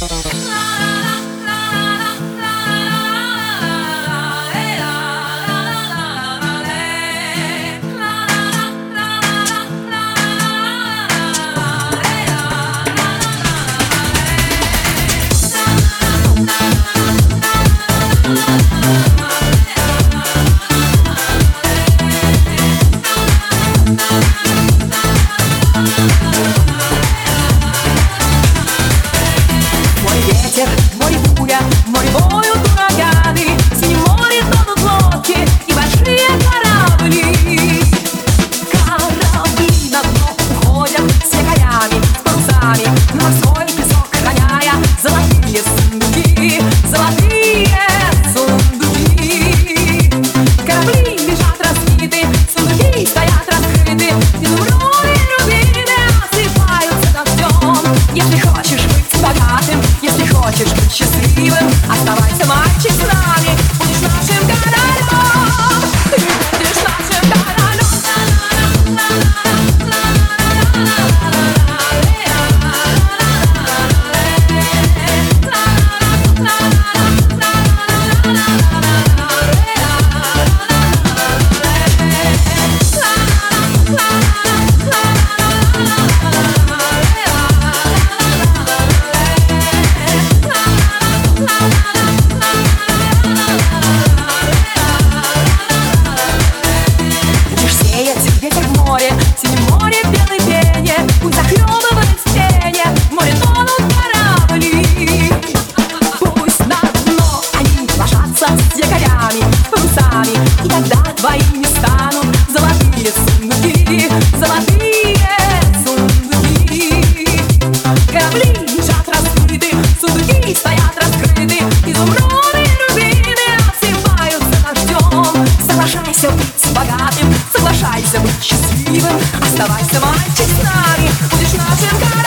La, la, la. хочешь, богатым, если хочешь, счастливым, оставайся мальчик знак. Твоими станут золотые сундуки, золотые сундуки. Корабли лежат раскрыты, сундуки стоят раскрыты, изумруды рубины осыпаются дождем. Соглашайся быть богатым, соглашайся быть счастливым, оставайся, мальчик, с нами, будешь нашим королем.